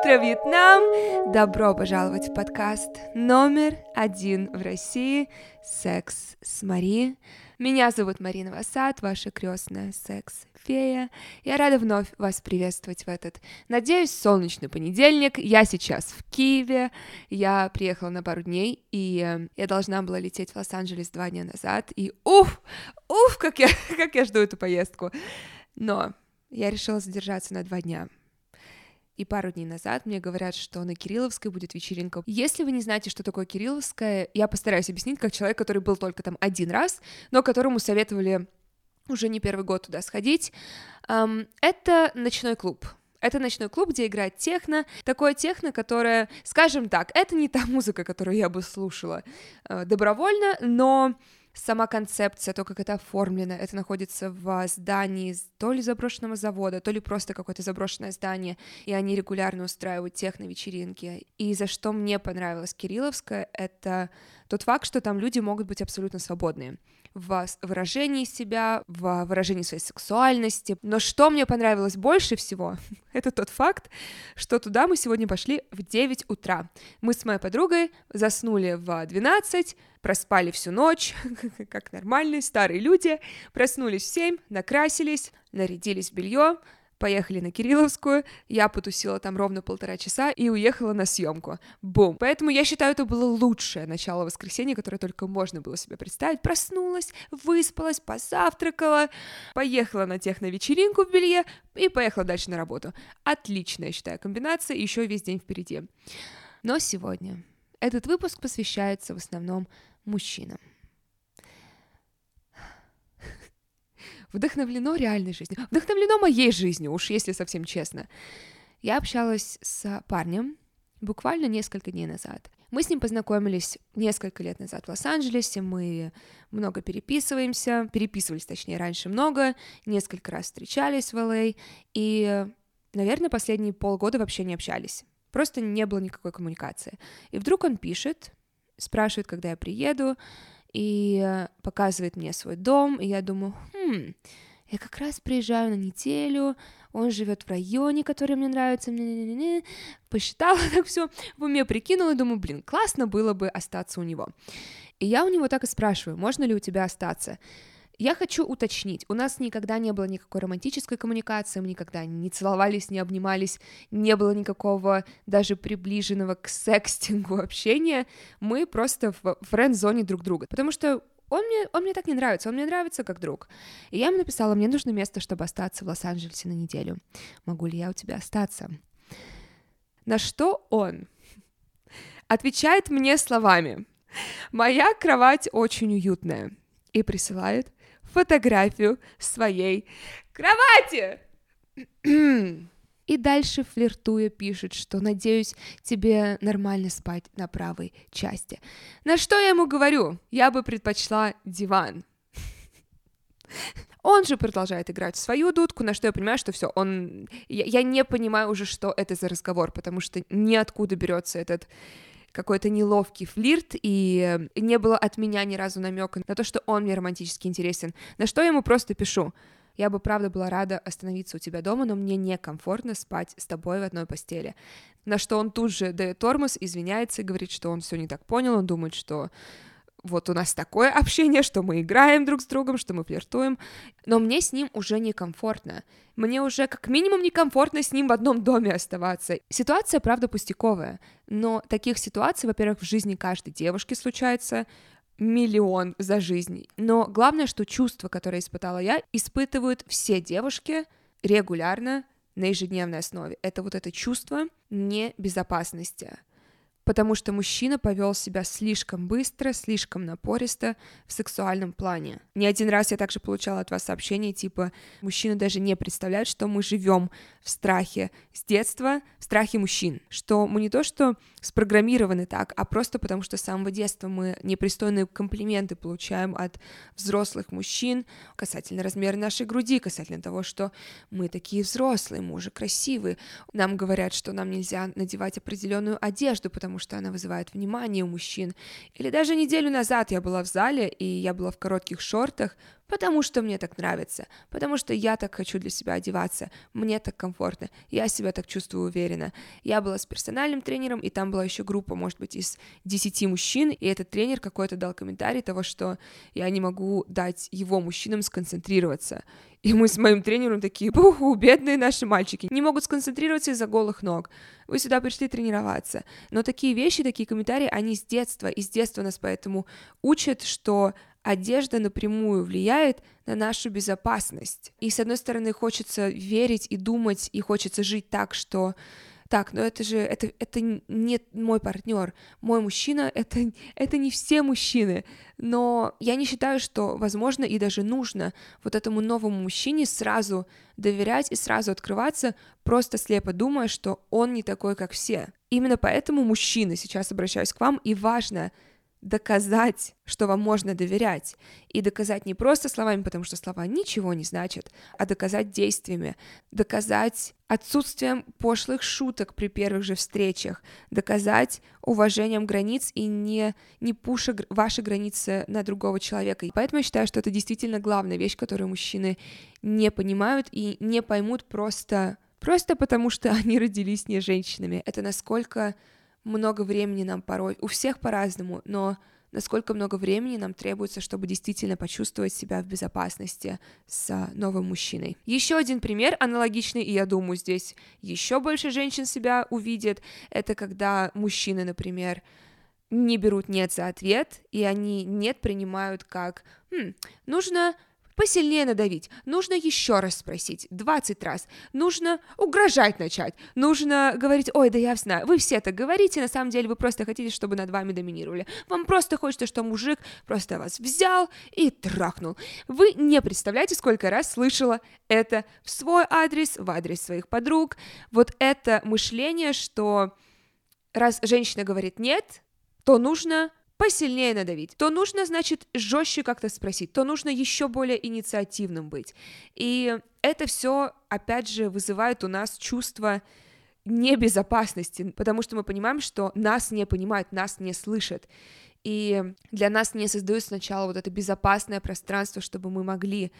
утро, Вьетнам! Добро пожаловать в подкаст номер один в России «Секс с Мари». Меня зовут Марина Васад, ваша крестная секс-фея. Я рада вновь вас приветствовать в этот, надеюсь, солнечный понедельник. Я сейчас в Киеве, я приехала на пару дней, и э, я должна была лететь в Лос-Анджелес два дня назад, и уф, уф, как я, как я жду эту поездку. Но я решила задержаться на два дня, и пару дней назад мне говорят, что на Кирилловской будет вечеринка. Если вы не знаете, что такое Кирилловская, я постараюсь объяснить, как человек, который был только там один раз, но которому советовали уже не первый год туда сходить. Это ночной клуб. Это ночной клуб, где играет техно, такое техно, которое, скажем так, это не та музыка, которую я бы слушала э, добровольно, но сама концепция, то, как это оформлено, это находится в здании то ли заброшенного завода, то ли просто какое-то заброшенное здание, и они регулярно устраивают техно-вечеринки. И за что мне понравилось Кирилловская, это тот факт, что там люди могут быть абсолютно свободные в выражении себя, в выражении своей сексуальности. Но что мне понравилось больше всего, это тот факт, что туда мы сегодня пошли в 9 утра. Мы с моей подругой заснули в 12, проспали всю ночь, как нормальные старые люди, проснулись в 7, накрасились, нарядились в белье, поехали на Кирилловскую, я потусила там ровно полтора часа и уехала на съемку. Бум. Поэтому я считаю, это было лучшее начало воскресенья, которое только можно было себе представить. Проснулась, выспалась, позавтракала, поехала на техно-вечеринку в белье и поехала дальше на работу. Отличная, считаю, комбинация, еще весь день впереди. Но сегодня этот выпуск посвящается в основном мужчинам. Вдохновлено реальной жизнью, вдохновлено моей жизнью, уж если совсем честно. Я общалась с парнем буквально несколько дней назад. Мы с ним познакомились несколько лет назад в Лос-Анджелесе, мы много переписываемся, переписывались, точнее, раньше много, несколько раз встречались в LA, а, и, наверное, последние полгода вообще не общались. Просто не было никакой коммуникации. И вдруг он пишет, спрашивает, когда я приеду, и показывает мне свой дом, и я думаю, хм, я как раз приезжаю на неделю, он живет в районе, который мне нравится, посчитала так все, в уме прикинула, и думаю, блин, классно было бы остаться у него. И я у него так и спрашиваю, можно ли у тебя остаться? Я хочу уточнить, у нас никогда не было никакой романтической коммуникации, мы никогда не целовались, не обнимались, не было никакого даже приближенного к секстингу общения, мы просто в френд-зоне друг друга, потому что он мне, он мне так не нравится, он мне нравится как друг. И я ему написала, мне нужно место, чтобы остаться в Лос-Анджелесе на неделю. Могу ли я у тебя остаться? На что он отвечает мне словами, моя кровать очень уютная, и присылает фотографию своей кровати. И дальше флиртуя пишет, что надеюсь, тебе нормально спать на правой части. На что я ему говорю? Я бы предпочла диван. Он же продолжает играть в свою дудку, на что я понимаю, что все, он... Я, я не понимаю уже, что это за разговор, потому что ниоткуда берется этот какой-то неловкий флирт, и не было от меня ни разу намека на то, что он мне романтически интересен. На что я ему просто пишу. Я бы, правда, была рада остановиться у тебя дома, но мне некомфортно спать с тобой в одной постели. На что он тут же дает тормоз, извиняется и говорит, что он все не так понял, он думает, что вот у нас такое общение, что мы играем друг с другом, что мы флиртуем, но мне с ним уже некомфортно. Мне уже как минимум некомфортно с ним в одном доме оставаться. Ситуация, правда, пустяковая, но таких ситуаций, во-первых, в жизни каждой девушки случается миллион за жизнь. Но главное, что чувство, которое испытала я, испытывают все девушки регулярно на ежедневной основе. Это вот это чувство небезопасности потому что мужчина повел себя слишком быстро, слишком напористо в сексуальном плане. Не один раз я также получала от вас сообщения типа «мужчина даже не представляет, что мы живем в страхе с детства, в страхе мужчин», что мы не то что спрограммированы так, а просто потому что с самого детства мы непристойные комплименты получаем от взрослых мужчин касательно размера нашей груди, касательно того, что мы такие взрослые, мы уже красивые. Нам говорят, что нам нельзя надевать определенную одежду, потому что она вызывает внимание у мужчин. Или даже неделю назад я была в зале, и я была в коротких шортах, потому что мне так нравится, потому что я так хочу для себя одеваться, мне так комфортно, я себя так чувствую уверенно. Я была с персональным тренером, и там была еще группа, может быть, из 10 мужчин, и этот тренер какой-то дал комментарий того, что я не могу дать его мужчинам сконцентрироваться. И мы с моим тренером такие, буху, бедные наши мальчики, не могут сконцентрироваться из-за голых ног. Вы сюда пришли тренироваться. Но такие вещи, такие комментарии, они с детства, и с детства нас поэтому учат, что одежда напрямую влияет на нашу безопасность. И с одной стороны хочется верить и думать, и хочется жить так, что так, но это же, это, это не мой партнер, мой мужчина, это, это не все мужчины, но я не считаю, что возможно и даже нужно вот этому новому мужчине сразу доверять и сразу открываться, просто слепо думая, что он не такой, как все. Именно поэтому мужчины, сейчас обращаюсь к вам, и важно доказать, что вам можно доверять. И доказать не просто словами, потому что слова ничего не значат, а доказать действиями, доказать отсутствием пошлых шуток при первых же встречах, доказать уважением границ и не, не пуша ваши границы на другого человека. И поэтому я считаю, что это действительно главная вещь, которую мужчины не понимают и не поймут просто, просто потому, что они родились не женщинами. Это насколько много времени нам порой, у всех по-разному, но насколько много времени нам требуется, чтобы действительно почувствовать себя в безопасности с новым мужчиной. Еще один пример аналогичный, и я думаю, здесь еще больше женщин себя увидят, это когда мужчины, например, не берут нет за ответ, и они нет принимают как хм, нужно посильнее надавить, нужно еще раз спросить, 20 раз, нужно угрожать начать, нужно говорить, ой, да я знаю, вы все так говорите, на самом деле вы просто хотите, чтобы над вами доминировали, вам просто хочется, что мужик просто вас взял и трахнул. Вы не представляете, сколько раз слышала это в свой адрес, в адрес своих подруг, вот это мышление, что раз женщина говорит нет, то нужно посильнее надавить, то нужно, значит, жестче как-то спросить, то нужно еще более инициативным быть. И это все, опять же, вызывает у нас чувство небезопасности, потому что мы понимаем, что нас не понимают, нас не слышат. И для нас не создают сначала вот это безопасное пространство, чтобы мы могли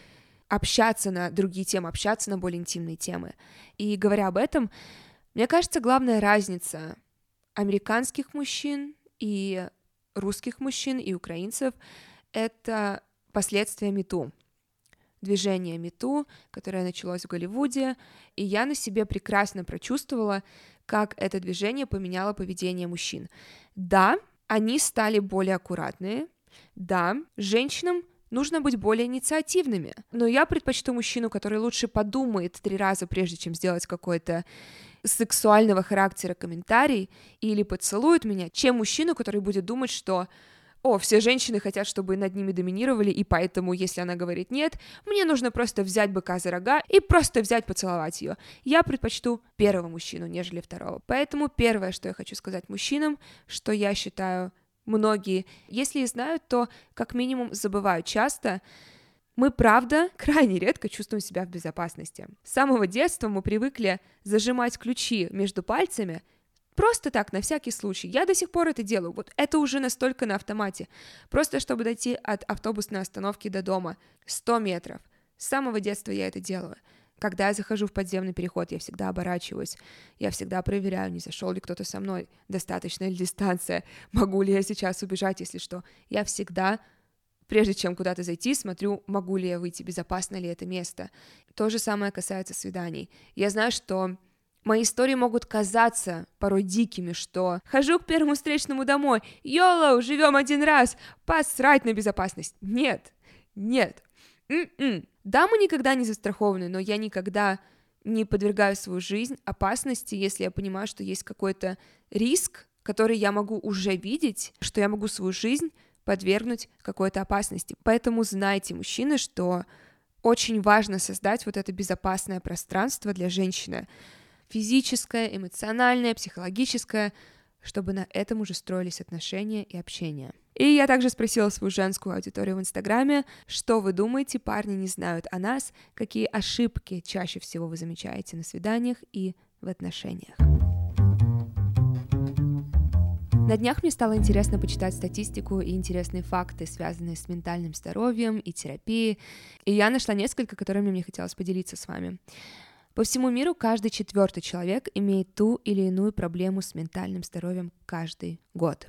общаться на другие темы, общаться на более интимные темы. И говоря об этом, мне кажется, главная разница американских мужчин и русских мужчин и украинцев, это последствия МИТУ. Движение МИТУ, которое началось в Голливуде, и я на себе прекрасно прочувствовала, как это движение поменяло поведение мужчин. Да, они стали более аккуратные, да, женщинам нужно быть более инициативными. Но я предпочту мужчину, который лучше подумает три раза, прежде чем сделать какой-то сексуального характера комментарий или поцелует меня, чем мужчину, который будет думать, что о, все женщины хотят, чтобы над ними доминировали, и поэтому, если она говорит нет, мне нужно просто взять быка за рога и просто взять поцеловать ее. Я предпочту первого мужчину, нежели второго. Поэтому первое, что я хочу сказать мужчинам, что я считаю многие, если и знают, то как минимум забывают часто, мы, правда, крайне редко чувствуем себя в безопасности. С самого детства мы привыкли зажимать ключи между пальцами, Просто так, на всякий случай. Я до сих пор это делаю. Вот это уже настолько на автомате. Просто чтобы дойти от автобусной остановки до дома. 100 метров. С самого детства я это делаю. Когда я захожу в подземный переход, я всегда оборачиваюсь. Я всегда проверяю, не зашел ли кто-то со мной, достаточная ли дистанция, могу ли я сейчас убежать, если что. Я всегда прежде чем куда-то зайти, смотрю, могу ли я выйти, безопасно ли это место. То же самое касается свиданий. Я знаю, что мои истории могут казаться порой дикими, что хожу к первому встречному домой, йолоу, живем один раз, посрать на безопасность. Нет, нет. М-м. Да, мы никогда не застрахованы, но я никогда не подвергаю свою жизнь опасности, если я понимаю, что есть какой-то риск, который я могу уже видеть, что я могу свою жизнь подвергнуть какой-то опасности. Поэтому знайте, мужчины, что очень важно создать вот это безопасное пространство для женщины. Физическое, эмоциональное, психологическое, чтобы на этом уже строились отношения и общение. И я также спросила свою женскую аудиторию в Инстаграме, что вы думаете, парни не знают о нас, какие ошибки чаще всего вы замечаете на свиданиях и в отношениях. На днях мне стало интересно почитать статистику и интересные факты, связанные с ментальным здоровьем и терапией, и я нашла несколько, которыми мне хотелось поделиться с вами. По всему миру каждый четвертый человек имеет ту или иную проблему с ментальным здоровьем каждый год.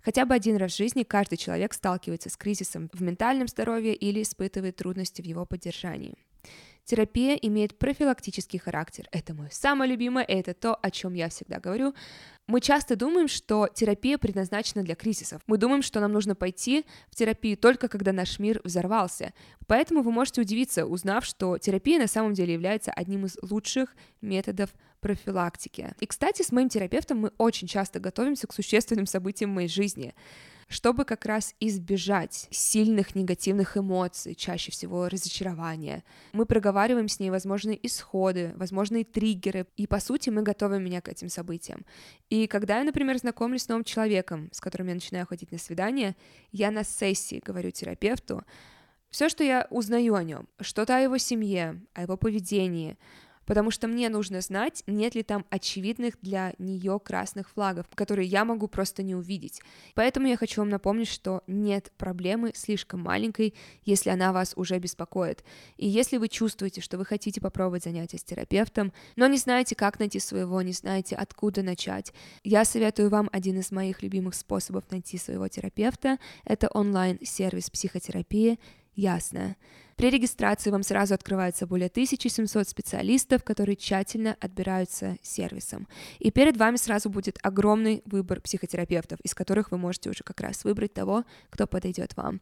Хотя бы один раз в жизни каждый человек сталкивается с кризисом в ментальном здоровье или испытывает трудности в его поддержании. Терапия имеет профилактический характер. Это мое самое любимое, это то, о чем я всегда говорю. Мы часто думаем, что терапия предназначена для кризисов. Мы думаем, что нам нужно пойти в терапию только когда наш мир взорвался. Поэтому вы можете удивиться, узнав, что терапия на самом деле является одним из лучших методов профилактики. И, кстати, с моим терапевтом мы очень часто готовимся к существенным событиям в моей жизни чтобы как раз избежать сильных негативных эмоций, чаще всего разочарования. Мы проговариваем с ней возможные исходы, возможные триггеры, и по сути мы готовим меня к этим событиям. И когда я, например, знакомлюсь с новым человеком, с которым я начинаю ходить на свидание, я на сессии говорю терапевту, все, что я узнаю о нем, что-то о его семье, о его поведении, потому что мне нужно знать, нет ли там очевидных для нее красных флагов, которые я могу просто не увидеть. Поэтому я хочу вам напомнить, что нет проблемы слишком маленькой, если она вас уже беспокоит. И если вы чувствуете, что вы хотите попробовать занятия с терапевтом, но не знаете, как найти своего, не знаете, откуда начать, я советую вам один из моих любимых способов найти своего терапевта. Это онлайн-сервис психотерапии «Ясно». При регистрации вам сразу открывается более 1700 специалистов, которые тщательно отбираются сервисом. И перед вами сразу будет огромный выбор психотерапевтов, из которых вы можете уже как раз выбрать того, кто подойдет вам.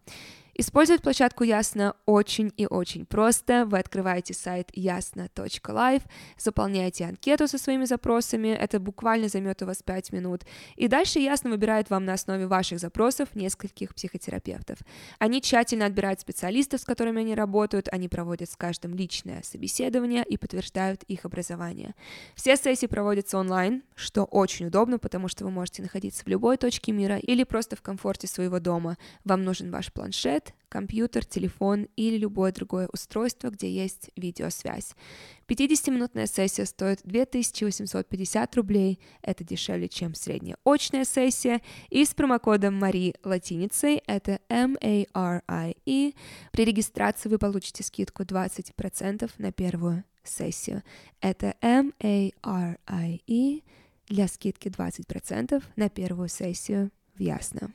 Использовать площадку Ясно очень и очень просто. Вы открываете сайт ясно.live, заполняете анкету со своими запросами, это буквально займет у вас 5 минут, и дальше Ясно выбирает вам на основе ваших запросов нескольких психотерапевтов. Они тщательно отбирают специалистов, с которыми они работают, они проводят с каждым личное собеседование и подтверждают их образование. Все сессии проводятся онлайн, что очень удобно, потому что вы можете находиться в любой точке мира или просто в комфорте своего дома. Вам нужен ваш планшет, компьютер, телефон или любое другое устройство, где есть видеосвязь. 50-минутная сессия стоит 2850 рублей, это дешевле, чем средняя очная сессия, и с промокодом Мари латиницей, это M-A-R-I-E, при регистрации вы получите скидку 20% на первую сессию. Это M-A-R-I-E для скидки 20% на первую сессию в Ясно.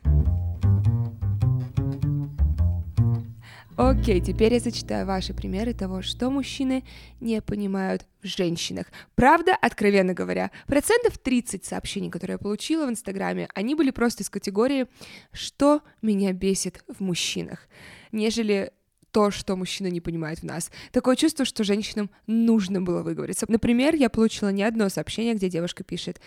Окей, теперь я зачитаю ваши примеры того, что мужчины не понимают в женщинах. Правда, откровенно говоря, процентов 30 сообщений, которые я получила в Инстаграме, они были просто из категории «что меня бесит в мужчинах», нежели то, что мужчина не понимает в нас. Такое чувство, что женщинам нужно было выговориться. Например, я получила не одно сообщение, где девушка пишет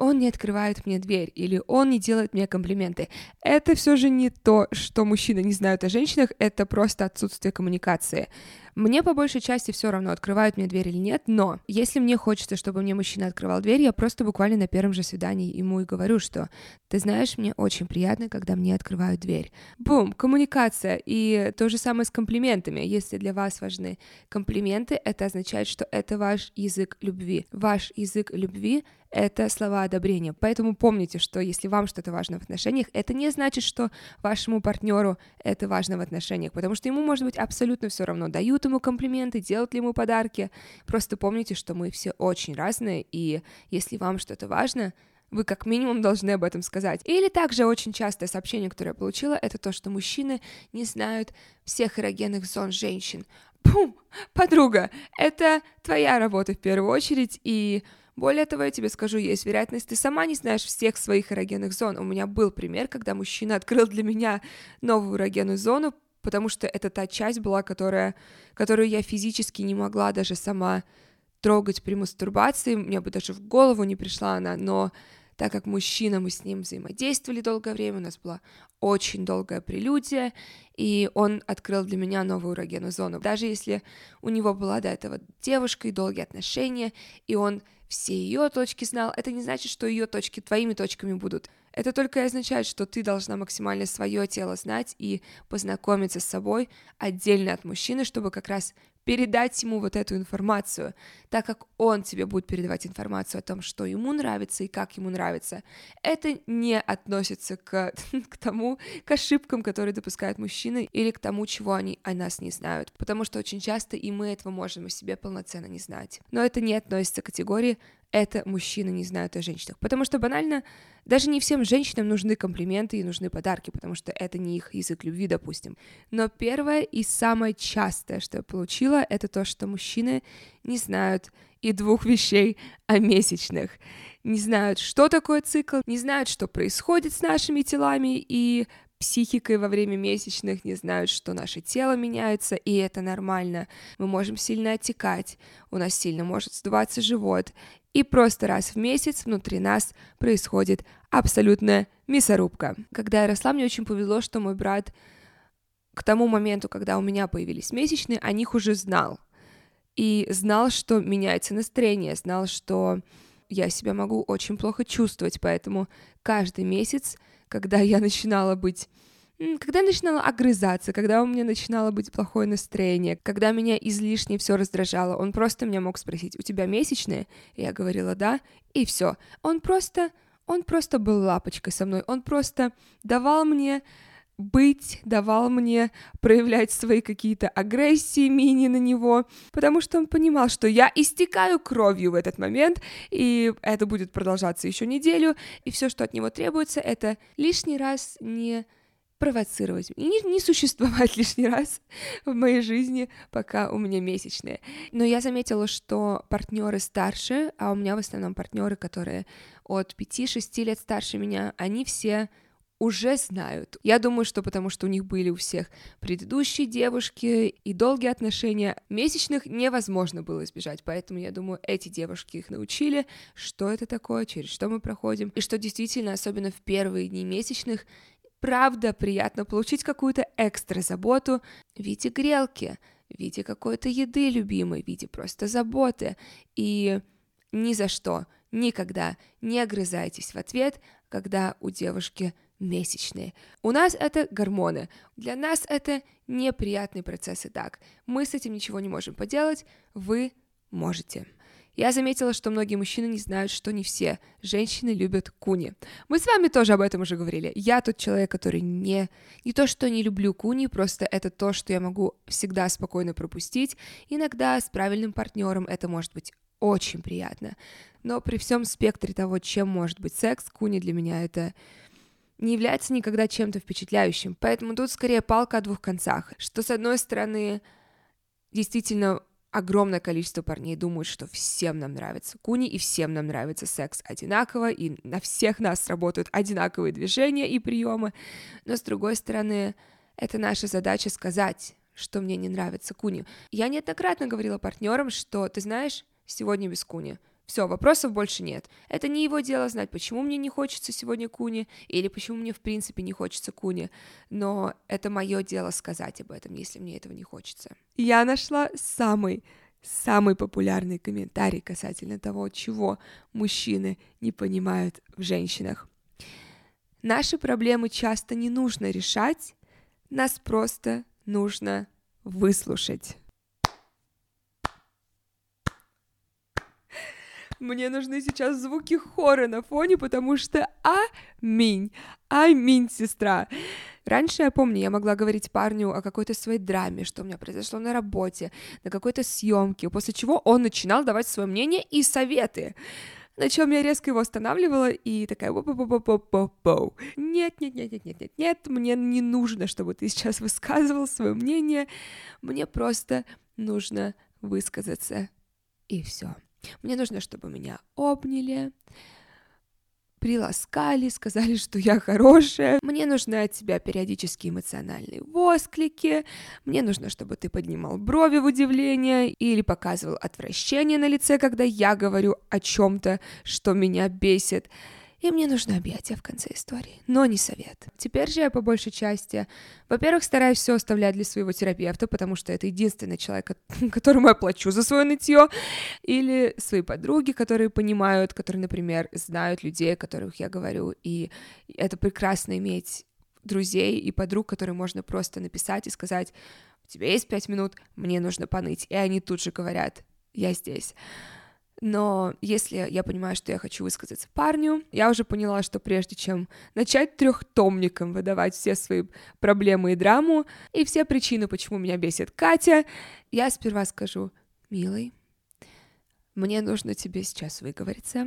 он не открывает мне дверь или он не делает мне комплименты. Это все же не то, что мужчины не знают о женщинах, это просто отсутствие коммуникации. Мне по большей части все равно, открывают мне дверь или нет, но если мне хочется, чтобы мне мужчина открывал дверь, я просто буквально на первом же свидании ему и говорю, что ты знаешь, мне очень приятно, когда мне открывают дверь. Бум, коммуникация. И то же самое с комплиментами. Если для вас важны комплименты, это означает, что это ваш язык любви. Ваш язык любви это слова одобрения. Поэтому помните, что если вам что-то важно в отношениях, это не значит, что вашему партнеру это важно в отношениях, потому что ему может быть абсолютно все равно, дают ему комплименты, делают ли ему подарки. Просто помните, что мы все очень разные, и если вам что-то важно, вы как минимум должны об этом сказать. Или также очень частое сообщение, которое я получила, это то, что мужчины не знают всех эрогенных зон женщин. Бум! Подруга, это твоя работа в первую очередь, и более того, я тебе скажу, есть вероятность, ты сама не знаешь всех своих эрогенных зон. У меня был пример, когда мужчина открыл для меня новую эрогенную зону, потому что это та часть была, которая, которую я физически не могла даже сама трогать при мастурбации, мне бы даже в голову не пришла она, но так как мужчина, мы с ним взаимодействовали долгое время, у нас была очень долгая прелюдия, и он открыл для меня новую эрогенную зону. Даже если у него была до этого девушка и долгие отношения, и он все ее точки знал, это не значит, что ее точки твоими точками будут. Это только и означает, что ты должна максимально свое тело знать и познакомиться с собой отдельно от мужчины, чтобы как раз передать ему вот эту информацию, так как он тебе будет передавать информацию о том, что ему нравится и как ему нравится. Это не относится к, к тому, к ошибкам, которые допускают мужчины, или к тому, чего они о нас не знают, потому что очень часто и мы этого можем о себе полноценно не знать. Но это не относится к категории это мужчины не знают о женщинах. Потому что банально даже не всем женщинам нужны комплименты и нужны подарки, потому что это не их язык любви, допустим. Но первое и самое частое, что я получила, это то, что мужчины не знают и двух вещей о месячных. Не знают, что такое цикл, не знают, что происходит с нашими телами, и психикой во время месячных, не знают, что наше тело меняется, и это нормально. Мы можем сильно отекать, у нас сильно может сдуваться живот, и просто раз в месяц внутри нас происходит абсолютная мясорубка. Когда я росла, мне очень повезло, что мой брат к тому моменту, когда у меня появились месячные, о них уже знал. И знал, что меняется настроение, знал, что я себя могу очень плохо чувствовать, поэтому каждый месяц, когда я начинала быть когда я начинала огрызаться, когда у меня начинало быть плохое настроение, когда меня излишне все раздражало, он просто меня мог спросить, у тебя месячные? Я говорила, да, и все. Он просто, он просто был лапочкой со мной, он просто давал мне быть, давал мне проявлять свои какие-то агрессии, мини на него, потому что он понимал, что я истекаю кровью в этот момент, и это будет продолжаться еще неделю, и все, что от него требуется, это лишний раз не провоцировать не, не существовать лишний раз в моей жизни, пока у меня месячные. Но я заметила, что партнеры старше, а у меня в основном партнеры, которые от 5-6 лет старше меня, они все уже знают. Я думаю, что потому что у них были у всех предыдущие девушки и долгие отношения, месячных невозможно было избежать, поэтому я думаю, эти девушки их научили, что это такое, через что мы проходим, и что действительно, особенно в первые дни месячных, правда приятно получить какую-то экстра заботу в виде грелки, в виде какой-то еды любимой, в виде просто заботы. И ни за что, никогда не огрызайтесь в ответ, когда у девушки месячные. У нас это гормоны. Для нас это неприятные процессы. Так, мы с этим ничего не можем поделать, вы можете. Я заметила, что многие мужчины не знают, что не все женщины любят куни. Мы с вами тоже об этом уже говорили. Я тот человек, который не... Не то, что не люблю куни, просто это то, что я могу всегда спокойно пропустить. Иногда с правильным партнером это может быть очень приятно. Но при всем спектре того, чем может быть секс, куни для меня это не является никогда чем-то впечатляющим. Поэтому тут скорее палка о двух концах. Что с одной стороны, действительно огромное количество парней думают, что всем нам нравится куни, и всем нам нравится секс одинаково, и на всех нас работают одинаковые движения и приемы. Но с другой стороны, это наша задача сказать, что мне не нравится куни. Я неоднократно говорила партнерам, что, ты знаешь, сегодня без куни. Все, вопросов больше нет. Это не его дело знать, почему мне не хочется сегодня куни, или почему мне в принципе не хочется куни, но это мое дело сказать об этом, если мне этого не хочется. Я нашла самый самый популярный комментарий касательно того, чего мужчины не понимают в женщинах. Наши проблемы часто не нужно решать, нас просто нужно выслушать. Мне нужны сейчас звуки хора на фоне, потому что аминь, аминь, сестра. Раньше, я помню, я могла говорить парню о какой-то своей драме, что у меня произошло на работе, на какой-то съемке, после чего он начинал давать свое мнение и советы. На чем я резко его останавливала и такая по по по по по по Нет, нет, нет, нет, нет, нет, нет, мне не нужно, чтобы ты сейчас высказывал свое мнение. Мне просто нужно высказаться. И все. Мне нужно, чтобы меня обняли, приласкали, сказали, что я хорошая. Мне нужны от тебя периодически эмоциональные восклики. Мне нужно, чтобы ты поднимал брови в удивление или показывал отвращение на лице, когда я говорю о чем-то, что меня бесит. И мне нужно объятие в конце истории, но не совет. Теперь же я по большей части, во-первых, стараюсь все оставлять для своего терапевта, потому что это единственный человек, которому я плачу за свое нытье, или свои подруги, которые понимают, которые, например, знают людей, о которых я говорю, и это прекрасно иметь друзей и подруг, которые можно просто написать и сказать, у тебя есть пять минут, мне нужно поныть, и они тут же говорят, я здесь. Но если я понимаю, что я хочу высказаться парню, я уже поняла, что прежде чем начать трехтомником выдавать все свои проблемы и драму, и все причины, почему меня бесит Катя, я сперва скажу, милый, мне нужно тебе сейчас выговориться,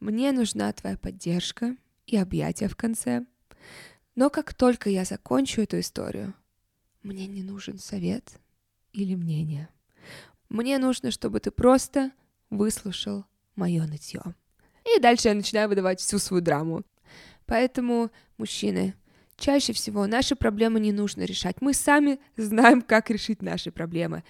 мне нужна твоя поддержка и объятия в конце. Но как только я закончу эту историю, мне не нужен совет или мнение. Мне нужно, чтобы ты просто выслушал мое нытье. И дальше я начинаю выдавать всю свою драму. Поэтому, мужчины, чаще всего наши проблемы не нужно решать. Мы сами знаем, как решить наши проблемы.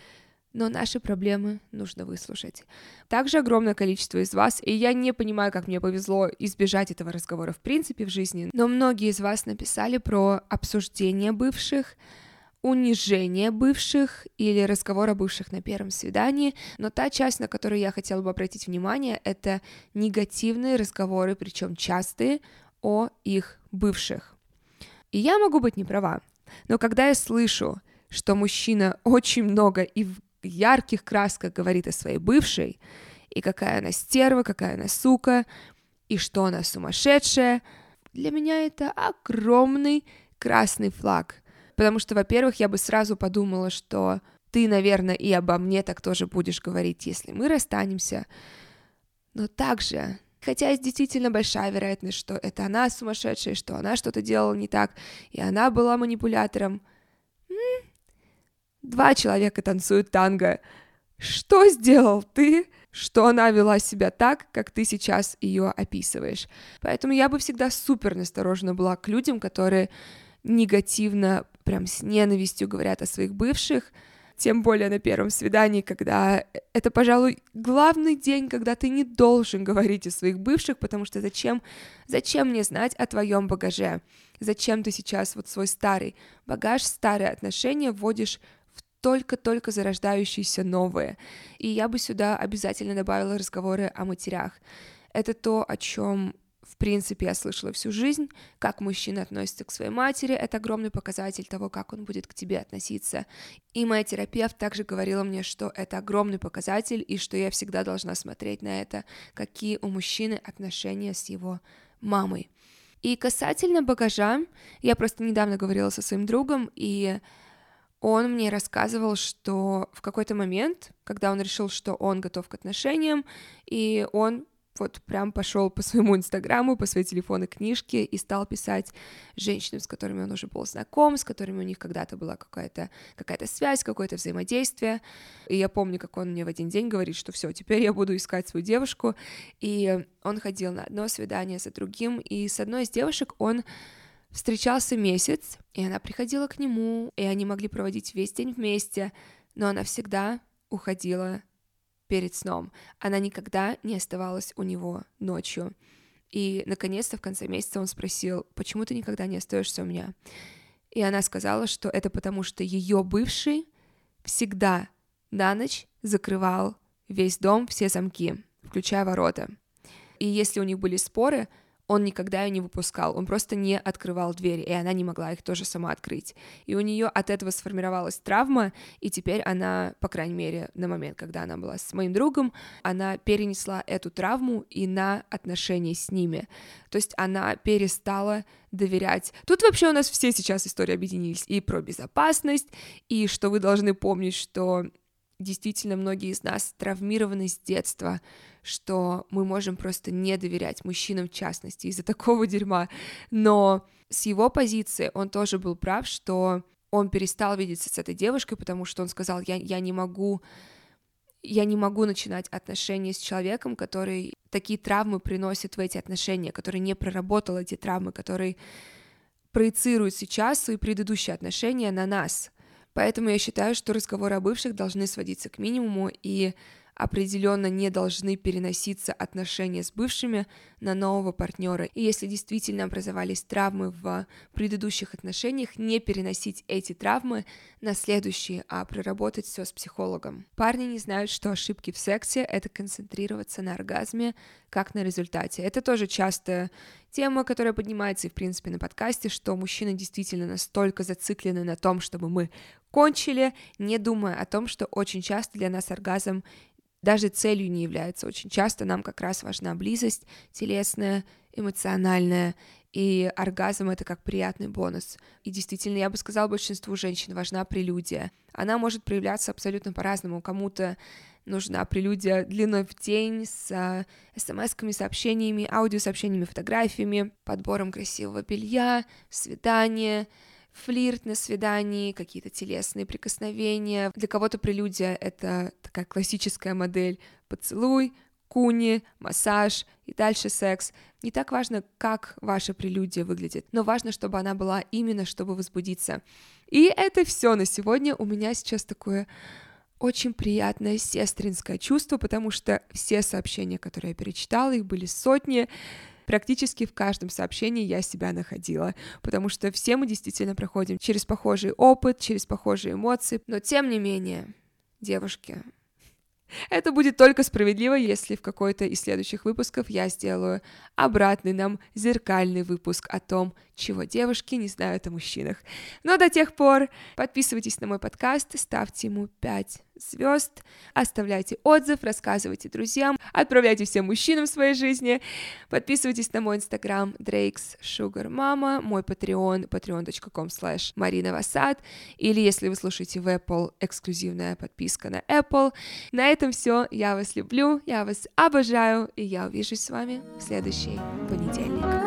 Но наши проблемы нужно выслушать. Также огромное количество из вас, и я не понимаю, как мне повезло избежать этого разговора в принципе в жизни, но многие из вас написали про обсуждение бывших, унижение бывших или разговор о бывших на первом свидании, но та часть, на которую я хотела бы обратить внимание, это негативные разговоры, причем частые, о их бывших. И я могу быть не права, но когда я слышу, что мужчина очень много и в ярких красках говорит о своей бывшей, и какая она стерва, какая она сука, и что она сумасшедшая, для меня это огромный красный флаг — Потому что, во-первых, я бы сразу подумала, что ты, наверное, и обо мне так тоже будешь говорить, если мы расстанемся. Но также, хотя есть действительно большая вероятность, что это она сумасшедшая, что она что-то делала не так, и она была манипулятором. Два человека танцуют танго. Что сделал ты, что она вела себя так, как ты сейчас ее описываешь? Поэтому я бы всегда супер насторожена была к людям, которые негативно, прям с ненавистью говорят о своих бывших, тем более на первом свидании, когда это, пожалуй, главный день, когда ты не должен говорить о своих бывших, потому что зачем, зачем мне знать о твоем багаже? Зачем ты сейчас вот свой старый багаж, старые отношения вводишь только-только зарождающиеся новые? И я бы сюда обязательно добавила разговоры о матерях. Это то, о чем принципе, я слышала всю жизнь, как мужчина относится к своей матери, это огромный показатель того, как он будет к тебе относиться. И моя терапевт также говорила мне, что это огромный показатель, и что я всегда должна смотреть на это, какие у мужчины отношения с его мамой. И касательно багажа, я просто недавно говорила со своим другом, и он мне рассказывал, что в какой-то момент, когда он решил, что он готов к отношениям, и он вот прям пошел по своему инстаграму, по своей телефонной книжке и стал писать женщинам, с которыми он уже был знаком, с которыми у них когда-то была какая-то какая связь, какое-то взаимодействие. И я помню, как он мне в один день говорит, что все, теперь я буду искать свою девушку. И он ходил на одно свидание за другим, и с одной из девушек он встречался месяц, и она приходила к нему, и они могли проводить весь день вместе, но она всегда уходила перед сном. Она никогда не оставалась у него ночью. И, наконец-то, в конце месяца он спросил, почему ты никогда не остаешься у меня? И она сказала, что это потому, что ее бывший всегда на ночь закрывал весь дом, все замки, включая ворота. И если у них были споры, он никогда ее не выпускал, он просто не открывал двери, и она не могла их тоже сама открыть. И у нее от этого сформировалась травма, и теперь она, по крайней мере, на момент, когда она была с моим другом, она перенесла эту травму и на отношения с ними. То есть она перестала доверять. Тут вообще у нас все сейчас истории объединились и про безопасность, и что вы должны помнить, что действительно многие из нас травмированы с детства, что мы можем просто не доверять мужчинам в частности из-за такого дерьма. Но с его позиции он тоже был прав, что он перестал видеться с этой девушкой, потому что он сказал, я, я не могу я не могу начинать отношения с человеком, который такие травмы приносит в эти отношения, который не проработал эти травмы, который проецирует сейчас свои предыдущие отношения на нас. Поэтому я считаю, что разговоры о бывших должны сводиться к минимуму, и определенно не должны переноситься отношения с бывшими на нового партнера. И если действительно образовались травмы в предыдущих отношениях, не переносить эти травмы на следующие, а проработать все с психологом. Парни не знают, что ошибки в сексе — это концентрироваться на оргазме, как на результате. Это тоже частая тема, которая поднимается и, в принципе, на подкасте, что мужчины действительно настолько зациклены на том, чтобы мы кончили, не думая о том, что очень часто для нас оргазм даже целью не является. Очень часто нам как раз важна близость телесная, эмоциональная, и оргазм — это как приятный бонус. И действительно, я бы сказала, большинству женщин важна прелюдия. Она может проявляться абсолютно по-разному. Кому-то нужна прелюдия длиной в день с э, смс-ками, сообщениями, аудиосообщениями, фотографиями, подбором красивого белья, свидания — флирт на свидании, какие-то телесные прикосновения. Для кого-то прелюдия — это такая классическая модель поцелуй, куни, массаж и дальше секс. Не так важно, как ваша прелюдия выглядит, но важно, чтобы она была именно, чтобы возбудиться. И это все на сегодня. У меня сейчас такое очень приятное сестринское чувство, потому что все сообщения, которые я перечитала, их были сотни, Практически в каждом сообщении я себя находила, потому что все мы действительно проходим через похожий опыт, через похожие эмоции, но тем не менее, девушки, это будет только справедливо, если в какой-то из следующих выпусков я сделаю обратный нам зеркальный выпуск о том, чего девушки не знают о мужчинах. Но до тех пор подписывайтесь на мой подкаст, ставьте ему 5 звезд, оставляйте отзыв, рассказывайте друзьям, отправляйте всем мужчинам в своей жизни, подписывайтесь на мой инстаграм Drakes Sugar Mama, мой patreon patreon.com slash Васад, или если вы слушаете в Apple, эксклюзивная подписка на Apple. На этом все, я вас люблю, я вас обожаю, и я увижусь с вами в следующий понедельник.